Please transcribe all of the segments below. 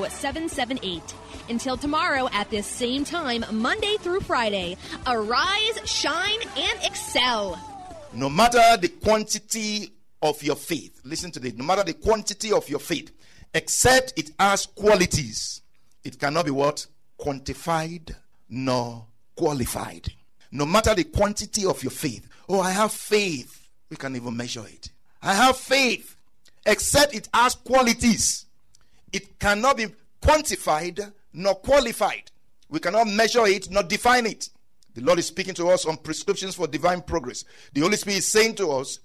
0778. Until tomorrow at this same time, Monday through Friday, arise, shine, and excel. No matter the quantity of your faith, listen to this, no matter the quantity of your faith, except it has qualities, it cannot be what? Quantified nor qualified. No matter the quantity of your faith. Oh, I have faith. We can even measure it. I have faith, except it has qualities it cannot be quantified nor qualified. We cannot measure it nor define it. The Lord is speaking to us on prescriptions for divine progress. The Holy Spirit is saying to us,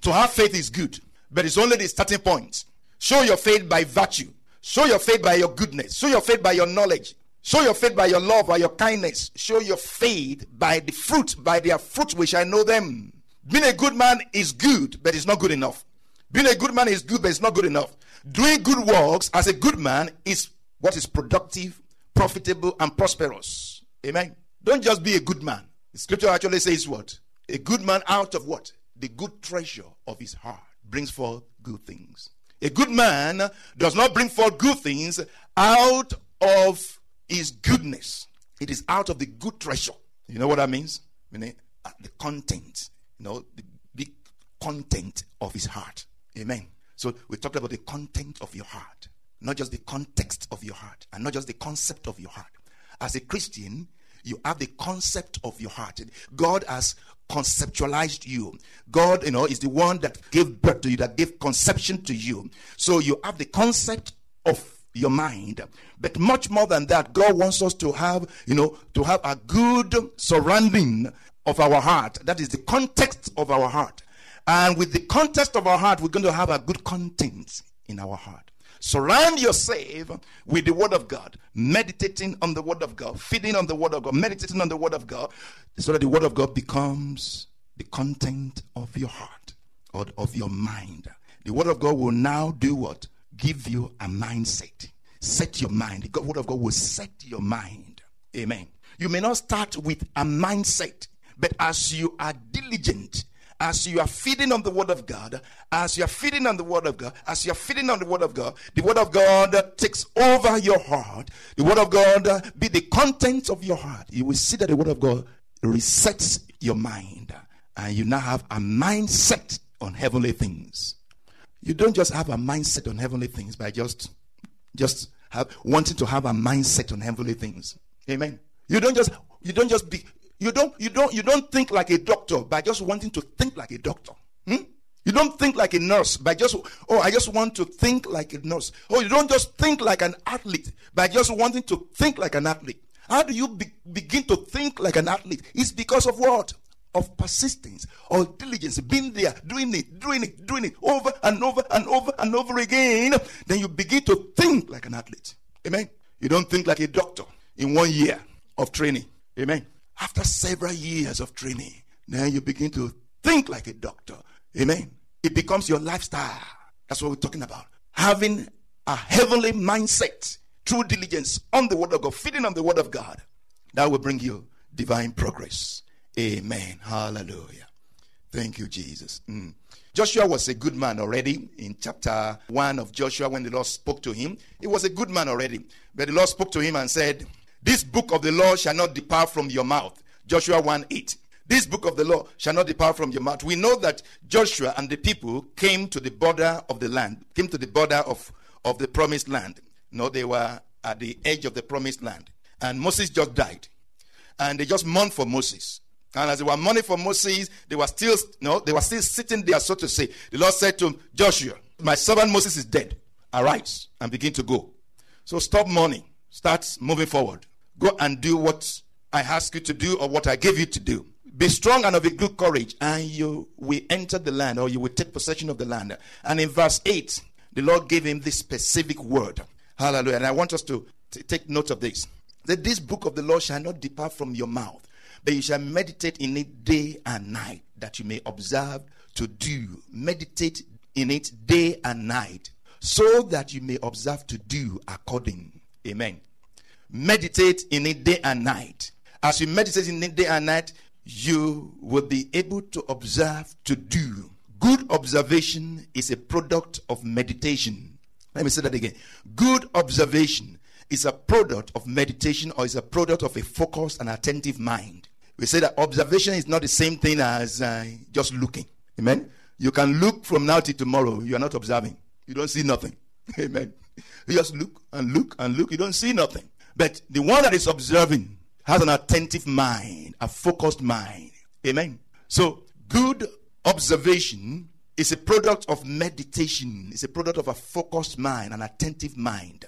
to have faith is good, but it's only the starting point. Show your faith by virtue. Show your faith by your goodness. Show your faith by your knowledge. Show your faith by your love, by your kindness. Show your faith by the fruit, by their fruit which I know them. Being a good man is good, but it's not good enough. Being a good man is good, but it's not good enough. Doing good works as a good man is what is productive, profitable, and prosperous. Amen. Don't just be a good man. The scripture actually says what? A good man out of what? The good treasure of his heart brings forth good things. A good man does not bring forth good things out of his goodness. It is out of the good treasure. You know what that means? Meaning uh, the content, you know, the big content of his heart. Amen. So we talked about the content of your heart, not just the context of your heart, and not just the concept of your heart. As a Christian, you have the concept of your heart. God has conceptualized you. God, you know, is the one that gave birth to you, that gave conception to you. So you have the concept of your mind. But much more than that, God wants us to have, you know, to have a good surrounding of our heart. That is the context of our heart. And with the context of our heart, we're going to have a good content in our heart. Surround yourself with the Word of God, meditating on the Word of God, feeding on the Word of God, meditating on the Word of God, so that the Word of God becomes the content of your heart or of your mind. The Word of God will now do what? Give you a mindset. Set your mind. The Word of God will set your mind. Amen. You may not start with a mindset, but as you are diligent as you are feeding on the word of God, as you are feeding on the word of God, as you are feeding on the word of God, the word of God takes over your heart. The word of God uh, be the content of your heart. You will see that the word of God resets your mind, uh, and you now have a mindset on heavenly things. You don't just have a mindset on heavenly things by just just have wanting to have a mindset on heavenly things. Amen. You don't just you don't just be you don't, you don't, you don't think like a doctor by just wanting to think like a doctor. Hmm? You don't think like a nurse by just, oh, I just want to think like a nurse. Oh, you don't just think like an athlete by just wanting to think like an athlete. How do you be, begin to think like an athlete? It's because of what? Of persistence or diligence, being there, doing it, doing it, doing it over and over and over and over again. Then you begin to think like an athlete. Amen. You don't think like a doctor in one year of training. Amen. After several years of training, then you begin to think like a doctor. Amen. It becomes your lifestyle. That's what we're talking about. Having a heavenly mindset true diligence on the word of God, feeding on the word of God. That will bring you divine progress. Amen. Hallelujah. Thank you, Jesus. Mm. Joshua was a good man already in chapter 1 of Joshua when the Lord spoke to him. He was a good man already. But the Lord spoke to him and said, this book of the law shall not depart from your mouth. Joshua 1 8. This book of the law shall not depart from your mouth. We know that Joshua and the people came to the border of the land, came to the border of, of the promised land. No, they were at the edge of the promised land. And Moses just died. And they just mourned for Moses. And as they were mourning for Moses, they were still, no, they were still sitting there, so to say. The Lord said to Joshua, My servant Moses is dead. Arise and begin to go. So stop mourning. Start moving forward. Go and do what I ask you to do or what I gave you to do. Be strong and of a good courage, and you will enter the land or you will take possession of the land. And in verse 8, the Lord gave him this specific word. Hallelujah. And I want us to t- take note of this. That this book of the Lord shall not depart from your mouth, but you shall meditate in it day and night, that you may observe to do. Meditate in it day and night, so that you may observe to do according. Amen. Meditate in it day and night. As you meditate in it day and night, you will be able to observe to do. Good observation is a product of meditation. Let me say that again. Good observation is a product of meditation or is a product of a focused and attentive mind. We say that observation is not the same thing as uh, just looking. Amen. You can look from now till tomorrow. You are not observing. You don't see nothing. Amen. You just look and look and look. You don't see nothing. But the one that is observing has an attentive mind, a focused mind. Amen. So, good observation is a product of meditation, it's a product of a focused mind, an attentive mind.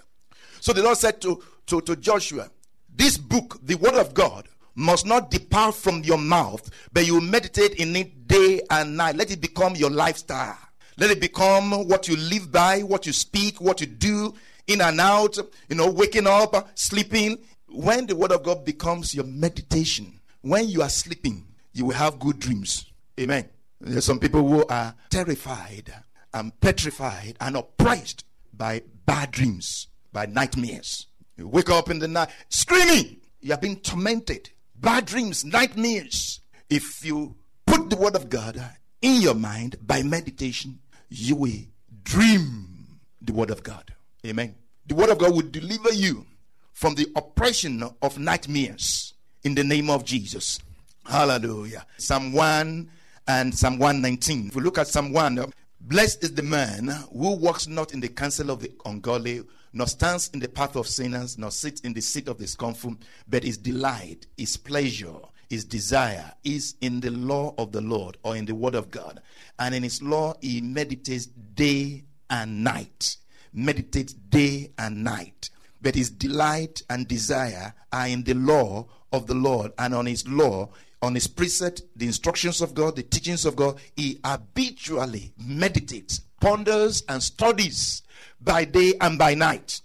So, the Lord said to, to, to Joshua, This book, the Word of God, must not depart from your mouth, but you meditate in it day and night. Let it become your lifestyle. Let it become what you live by, what you speak, what you do in and out, you know, waking up, sleeping when the word of God becomes your meditation, when you are sleeping, you will have good dreams. Amen. There's some people who are terrified and petrified and oppressed by bad dreams, by nightmares. You wake up in the night screaming. You are being tormented. Bad dreams, nightmares. If you put the word of God in your mind by meditation, you will dream the word of God. Amen. The word of God will deliver you from the oppression of nightmares in the name of Jesus. Hallelujah. Psalm 1 and Psalm 119. If we look at Psalm 1, blessed is the man who walks not in the counsel of the ungodly, nor stands in the path of sinners, nor sits in the seat of the scornful, but his delight, his pleasure, his desire is in the law of the Lord or in the word of God. And in his law he meditates day and night. Meditates day and night but his delight and desire are in the law of the Lord and on his law, on his precept, the instructions of God, the teachings of God. He habitually meditates, ponders, and studies by day and by night.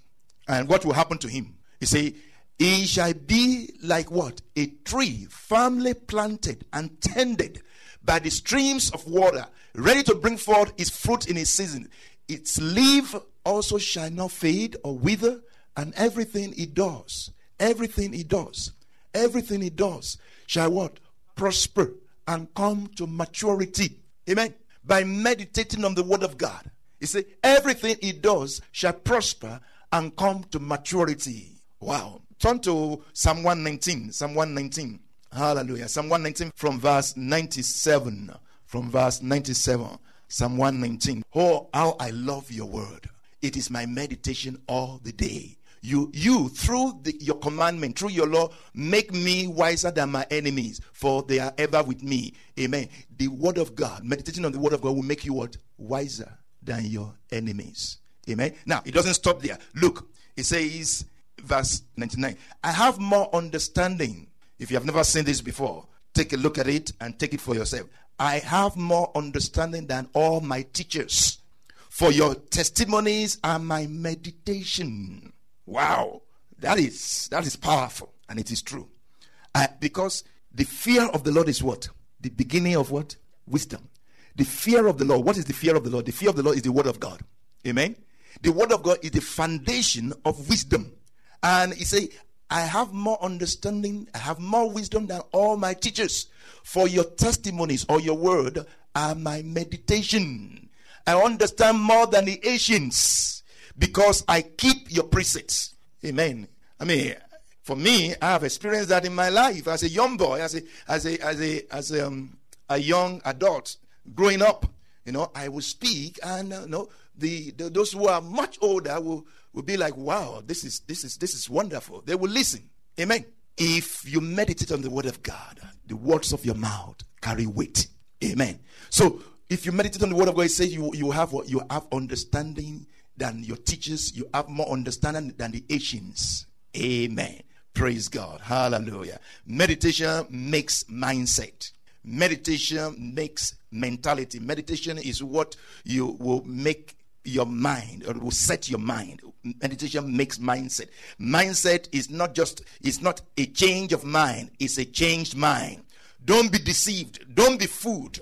And what will happen to him? He say, he shall be like what? A tree firmly planted and tended by the streams of water, ready to bring forth its fruit in its season. Its leaf also shall not fade or wither, and everything he does, everything he does, everything he does shall what? Prosper and come to maturity. Amen. By meditating on the word of God. He said, everything he does shall prosper and come to maturity. Wow. Turn to Psalm 119. Psalm 119. Hallelujah. Psalm 119 from verse 97. From verse 97. Psalm 119. Oh, how I love your word. It is my meditation all the day. You you through the, your commandment through your law make me wiser than my enemies for they are ever with me. Amen. The word of god meditating on the word of god will make you what? Wiser than your enemies. Amen. Now it doesn't stop there. Look it says verse 99 i have more understanding. If you have never seen this before take a look at it and take it for yourself. I have more understanding than all my teachers for your testimonies are my meditation Wow, that is that is powerful, and it is true. Uh, because the fear of the Lord is what? The beginning of what? Wisdom. The fear of the Lord. What is the fear of the Lord? The fear of the Lord is the word of God. Amen. The word of God is the foundation of wisdom. And he say, I have more understanding, I have more wisdom than all my teachers. For your testimonies or your word are my meditation. I understand more than the ancients because I keep your precepts. Amen. I mean, for me, I have experienced that in my life as a young boy, as a as a as a as a, um, a young adult growing up. You know, I would speak, and uh, you know, the, the those who are much older will, will be like, wow, this is this is this is wonderful. They will listen. Amen. If you meditate on the word of God, the words of your mouth carry weight. Amen. So if you meditate on the word of God, it says you, you have you have understanding than your teachers, you have more understanding than the ancients. Amen. Praise God. Hallelujah. Meditation makes mindset. Meditation makes mentality. Meditation is what you will make your mind or will set your mind. Meditation makes mindset. Mindset is not just it's not a change of mind, it's a changed mind. Don't be deceived, don't be fooled.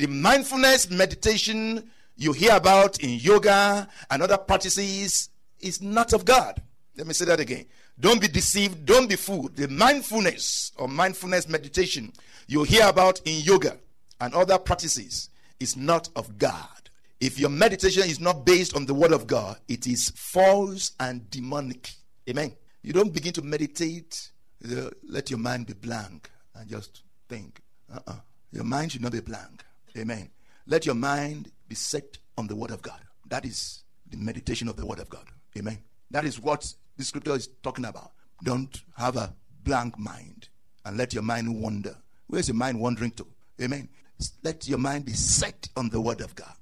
The mindfulness meditation you hear about in yoga and other practices is not of God. Let me say that again. Don't be deceived, don't be fooled. The mindfulness or mindfulness meditation you hear about in yoga and other practices is not of God. If your meditation is not based on the word of God, it is false and demonic. Amen. You don't begin to meditate, uh, let your mind be blank and just think. Uh-uh. Your mind should not be blank. Amen. Let your mind be set on the word of God. That is the meditation of the word of God. Amen. That is what the scripture is talking about. Don't have a blank mind and let your mind wander. Where's your mind wandering to? Amen. Let your mind be set on the word of God.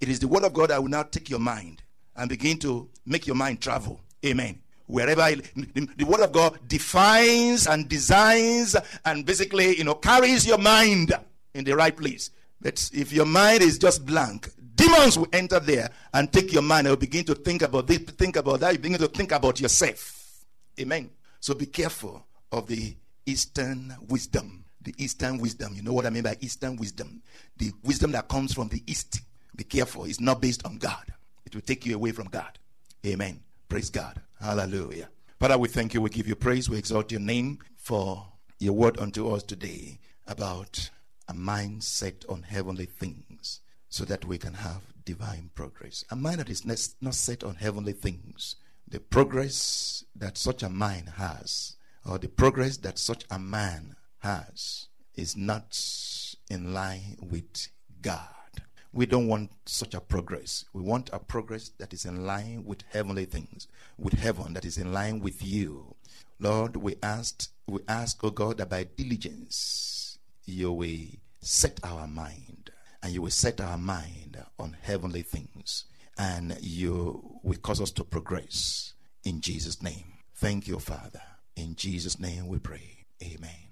It is the word of God that will now take your mind and begin to make your mind travel. Amen. Wherever the, the word of God defines and designs and basically, you know, carries your mind in the right place. But if your mind is just blank, demons will enter there and take your mind and will begin to think about this, think about that. You begin to think about yourself. Amen. So be careful of the Eastern wisdom. The Eastern wisdom. You know what I mean by Eastern wisdom? The wisdom that comes from the East. Be careful. It's not based on God. It will take you away from God. Amen. Praise God. Hallelujah. Father, we thank you. We give you praise. We exalt your name for your word unto us today about a mind set on heavenly things so that we can have divine progress. A mind that is not set on heavenly things, the progress that such a mind has, or the progress that such a man has, is not in line with God. We don't want such a progress. We want a progress that is in line with heavenly things, with heaven, that is in line with you. Lord, we asked, we ask, O oh God, that by diligence you will set our mind, and you will set our mind on heavenly things, and you will cause us to progress in Jesus' name. Thank you, Father. In Jesus' name we pray. Amen.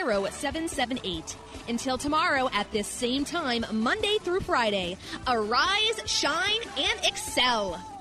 778. Until tomorrow at this same time, Monday through Friday, arise, shine, and excel.